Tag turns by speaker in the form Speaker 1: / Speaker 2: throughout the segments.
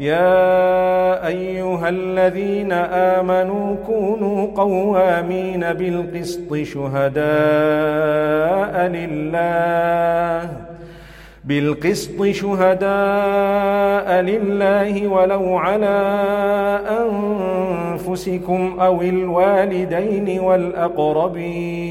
Speaker 1: يا أيها الذين آمنوا كونوا قوامين بالقسط شهداء لله بالقسط شهداء لله ولو على أنفسكم أو الوالدين والأقربين.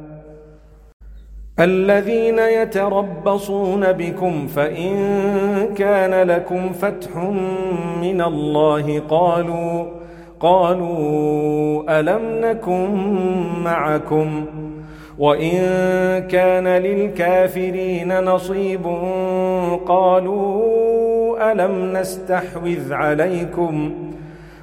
Speaker 1: الذين يتربصون بكم فإن كان لكم فتح من الله قالوا قالوا ألم نكن معكم وإن كان للكافرين نصيب قالوا ألم نستحوذ عليكم ۖ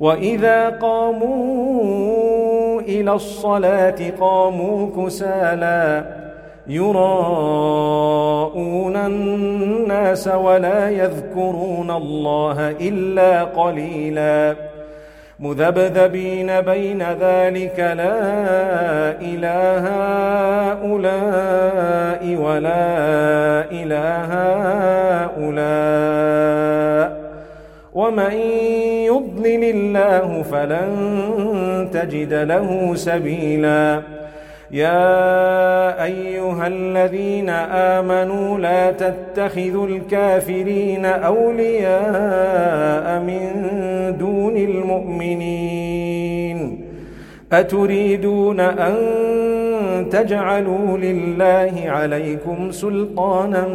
Speaker 1: وإذا قاموا إلى الصلاة قاموا كسالى يراءون الناس ولا يذكرون الله إلا قليلا مذبذبين بين ذلك لا إله هؤلاء ولا إله هؤلاء ومن يضلل الله فلن تجد له سبيلا. يا أيها الذين آمنوا لا تتخذوا الكافرين أولياء من دون المؤمنين. أتريدون أن تجعلوا لله عليكم سلطانا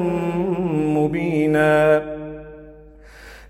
Speaker 1: مبينا.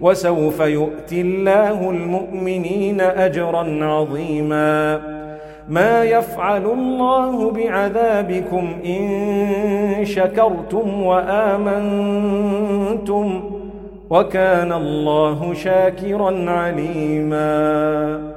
Speaker 1: وسوف يؤتي الله المؤمنين أجرا عظيما. ما يفعل الله بعذابكم إن شكرتم وآمنتم وكان الله شاكرا عليما.